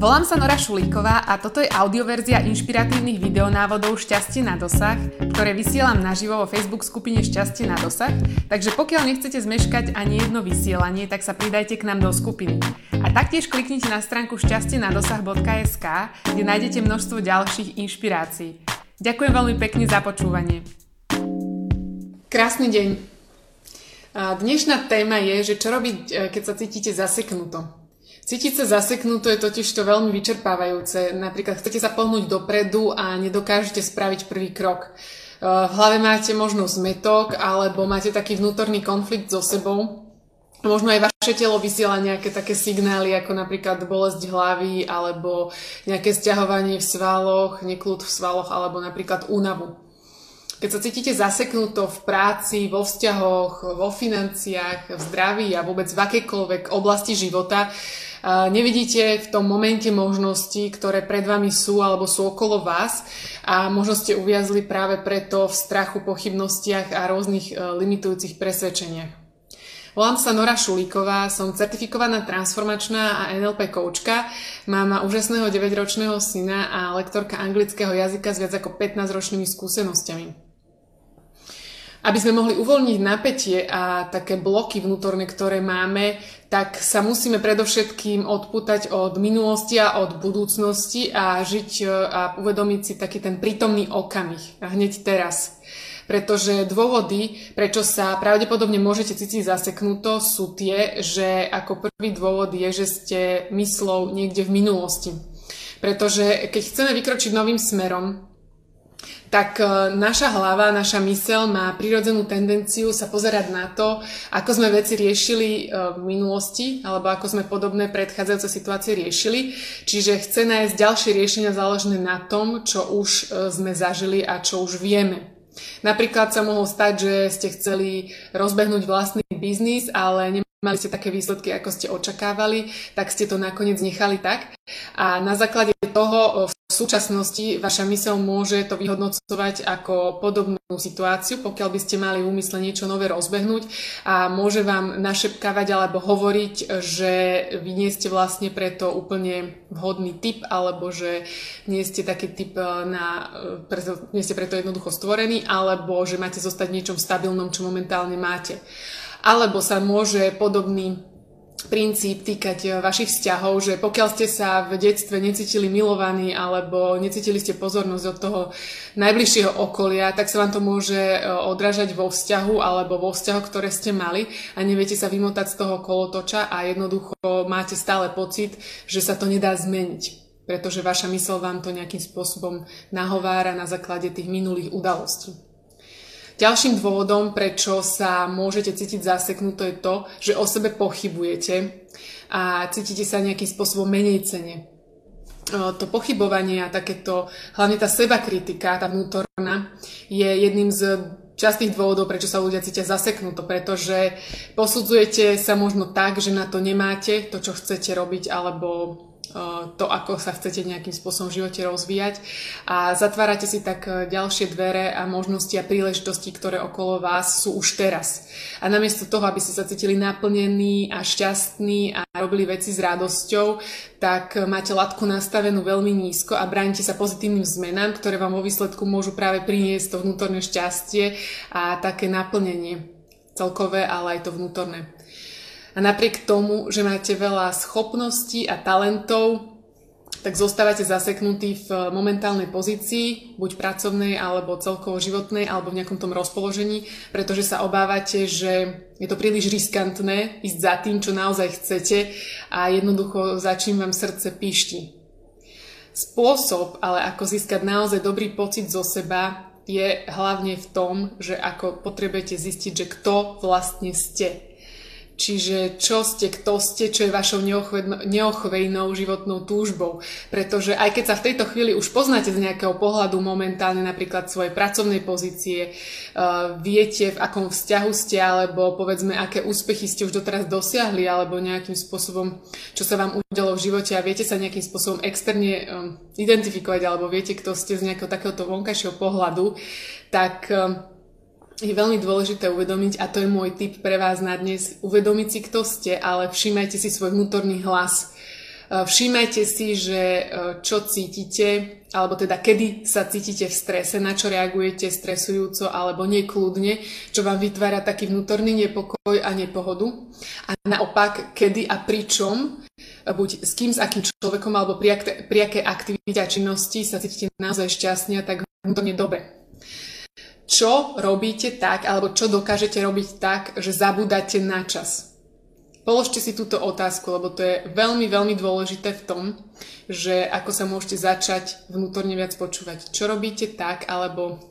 Volám sa Nora Šulíková a toto je audioverzia inšpiratívnych videonávodov Šťastie na dosah, ktoré vysielam naživo vo Facebook skupine Šťastie na dosah, takže pokiaľ nechcete zmeškať ani jedno vysielanie, tak sa pridajte k nám do skupiny. A taktiež kliknite na stránku šťastieNadosah.sk, kde nájdete množstvo ďalších inšpirácií. Ďakujem veľmi pekne za počúvanie. Krásny deň. Dnešná téma je, že čo robiť, e, keď sa cítite zaseknuto. Cítiť sa zaseknuto je totiž to veľmi vyčerpávajúce. Napríklad chcete sa pohnúť dopredu a nedokážete spraviť prvý krok. E, v hlave máte možno zmetok alebo máte taký vnútorný konflikt so sebou. Možno aj vaše telo vysiela nejaké také signály, ako napríklad bolesť hlavy alebo nejaké stiahovanie v svaloch, neklud v svaloch alebo napríklad únavu. Keď sa cítite zaseknuto v práci, vo vzťahoch, vo financiách, v zdraví a vôbec v akejkoľvek oblasti života, nevidíte v tom momente možnosti, ktoré pred vami sú alebo sú okolo vás a možno ste uviazli práve preto v strachu, pochybnostiach a rôznych e, limitujúcich presvedčeniach. Volám sa Nora Šulíková, som certifikovaná transformačná a NLP koučka, mám úžasného 9-ročného syna a lektorka anglického jazyka s viac ako 15-ročnými skúsenosťami. Aby sme mohli uvoľniť napätie a také bloky vnútorné, ktoré máme, tak sa musíme predovšetkým odputať od minulosti a od budúcnosti a žiť e, a uvedomiť si taký ten prítomný okamih hneď teraz. Pretože dôvody, prečo sa pravdepodobne môžete cítiť zaseknuto, sú tie, že ako prvý dôvod je, že ste myslou niekde v minulosti. Pretože keď chceme vykročiť novým smerom, tak e, naša hlava, naša mysel má prirodzenú tendenciu sa pozerať na to, ako sme veci riešili e, v minulosti, alebo ako sme podobné predchádzajúce situácie riešili. Čiže chce nájsť ďalšie riešenia založené na tom, čo už e, sme zažili a čo už vieme. Napríklad sa mohlo stať, že ste chceli rozbehnúť vlastný biznis, ale nemali ste také výsledky, ako ste očakávali, tak ste to nakoniec nechali tak. A na základe toho v súčasnosti vaša mysel môže to vyhodnocovať ako podobnú situáciu, pokiaľ by ste mali úmysle niečo nové rozbehnúť a môže vám našepkávať alebo hovoriť, že vy nie ste vlastne preto úplne vhodný typ alebo že nie ste taký typ eh, na, preto, nie ste preto jednoducho stvorený alebo že máte zostať v niečom stabilnom, čo momentálne máte. Alebo sa môže podobný princíp týkať eh, vašich vzťahov, že pokiaľ ste sa v detstve necítili milovaní alebo necítili ste pozornosť od toho najbližšieho okolia, tak sa vám to môže eh, odrážať vo vzťahu alebo vo vzťahoch, ktoré ste mali a neviete sa vymotať z toho kolotoča a jednoducho máte stále pocit, že sa to nedá zmeniť pretože vaša mysl vám to nejakým spôsobom nahovára na základe tých minulých udalostí. Ďalším dôvodom, prečo sa môžete cítiť zaseknuto je to, že o sebe pochybujete a cítite sa nejakým spôsobom menej cene. To pochybovanie a takéto, hlavne tá seba kritika, tá vnútorná, je jedným z častých dôvodov, prečo sa ľudia cítia zaseknuto, pretože posudzujete sa možno tak, že na to nemáte to, čo chcete robiť, alebo to, ako sa chcete nejakým spôsobom v živote rozvíjať a zatvárate si tak e, ďalšie dvere a možnosti a príležitosti, ktoré okolo vás sú už teraz. A namiesto toho, aby ste sa cítili naplnení a šťastní a robili veci s radosťou, tak máte latku nastavenú veľmi nízko a bránite sa pozitívnym zmenám, ktoré vám vo výsledku môžu práve priniesť to vnútorné šťastie a také naplnenie celkové, ale aj to vnútorné. A napriek tomu, že máte veľa schopností a talentov, tak zostávate zaseknutí v momentálnej pozícii, buď pracovnej, alebo celkovo životnej, alebo v nejakom tom rozpoložení, pretože sa obávate, že je to príliš riskantné ísť za tým, čo naozaj chcete a jednoducho začím vám srdce píšti. Spôsob, ale ako získať naozaj dobrý pocit zo seba, je hlavne v tom, že ako potrebujete zistiť, že kto vlastne ste Čiže čo ste, kto ste, čo je vašou neochvejnou životnou túžbou. Pretože aj keď sa v tejto chvíli už poznáte z nejakého pohľadu momentálne napríklad svojej pracovnej pozície, uh, viete v akom vzťahu ste, alebo povedzme aké úspechy ste už doteraz dosiahli, alebo nejakým spôsobom, čo sa vám udialo v živote a viete sa nejakým spôsobom externe um, identifikovať, alebo viete, kto ste z nejakého takéhoto vonkajšieho pohľadu, tak um, je veľmi dôležité uvedomiť, a to je môj tip pre vás na dnes, uvedomiť si, kto ste, ale všímajte si svoj vnútorný hlas. Všímajte si, že e, čo cítite, alebo teda kedy sa cítite v strese, na čo reagujete stresujúco alebo nekľudne, čo vám vytvára taký vnútorný nepokoj a nepohodu. A naopak, kedy a pričom, buď s kým, s akým človekom alebo pri, pri aké aktivite a činnosti sa cítite naozaj šťastne a tak vnútorne dobre čo robíte tak, alebo čo dokážete robiť tak, že zabudáte na čas. Položte si túto otázku, lebo to je veľmi, veľmi dôležité v tom, že ako sa môžete začať vnútorne viac počúvať. Čo robíte tak, alebo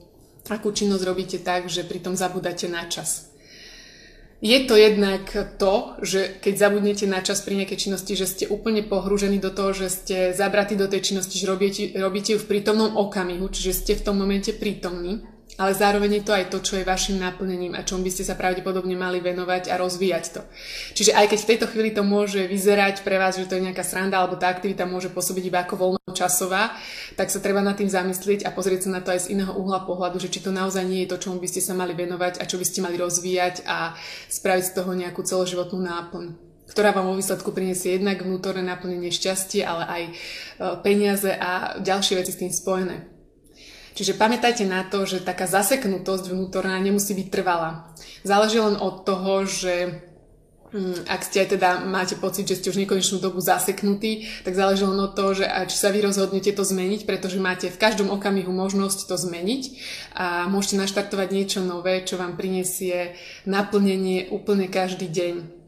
akú činnosť robíte tak, že pritom zabudáte na čas. Je to jednak to, že keď zabudnete na čas pri nejakej činnosti, že ste úplne pohrúžení do toho, že ste zabratí do tej činnosti, že robíte, robíte ju v prítomnom okamihu, čiže ste v tom momente prítomní ale zároveň je to aj to, čo je vašim naplnením a čom by ste sa pravdepodobne mali venovať a rozvíjať to. Čiže aj keď v tejto chvíli to môže vyzerať pre vás, že to je nejaká sranda alebo tá aktivita môže pôsobiť iba ako voľnočasová, tak sa treba nad tým zamyslieť a pozrieť sa na to aj z iného uhla pohľadu, že či to naozaj nie je to, čomu by ste sa mali venovať a čo by ste mali rozvíjať a spraviť z toho nejakú celoživotnú náplň ktorá vám vo výsledku priniesie jednak vnútorné naplnenie šťastie, ale aj e, peniaze a ďalšie veci s tým spojené. Čiže pamätajte na to, že taká zaseknutosť vnútorná nemusí byť trvalá. Záleží len od toho, že hm, ak ste aj teda máte pocit, že ste už nekonečnú dobu zaseknutí, tak záleží len od toho, že či sa vy rozhodnete to zmeniť, pretože máte v každom okamihu možnosť to zmeniť a môžete naštartovať niečo nové, čo vám prinesie naplnenie úplne každý deň.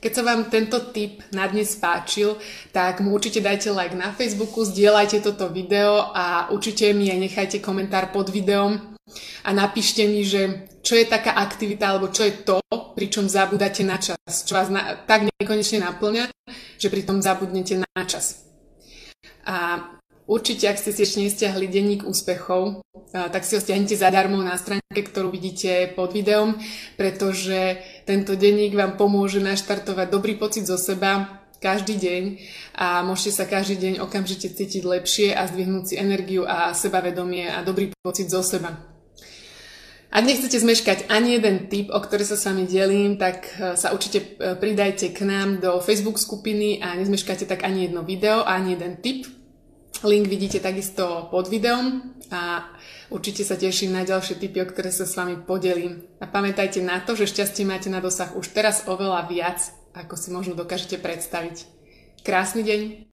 Keď sa vám tento tip na dnes páčil, tak mu určite dajte like na Facebooku, zdieľajte toto video a určite mi aj nechajte komentár pod videom a napíšte mi, že čo je taká aktivita alebo čo je to, pričom zabudáte na čas, čo vás na, tak nekonečne naplňa, že pritom zabudnete na čas. A Určite, ak ste si ešte nestiahli denník úspechov, tak si ho stiahnite zadarmo na stránke, ktorú vidíte pod videom, pretože tento denník vám pomôže naštartovať dobrý pocit zo seba každý deň a môžete sa každý deň okamžite cítiť lepšie a zdvihnúť si energiu a sebavedomie a dobrý pocit zo seba. Ak nechcete zmeškať ani jeden tip, o ktorý sa s vami delím, tak e, sa určite e, pridajte k nám do Facebook skupiny a nezmeškáte tak ani jedno video, ani jeden tip. Link vidíte takisto pod videom a určite sa teším na ďalšie tipy, o ktoré sa s vami podelím. A pamätajte na to, že šťastie máte na dosah už teraz oveľa viac, ako si možno dokážete predstaviť. Krásny deň!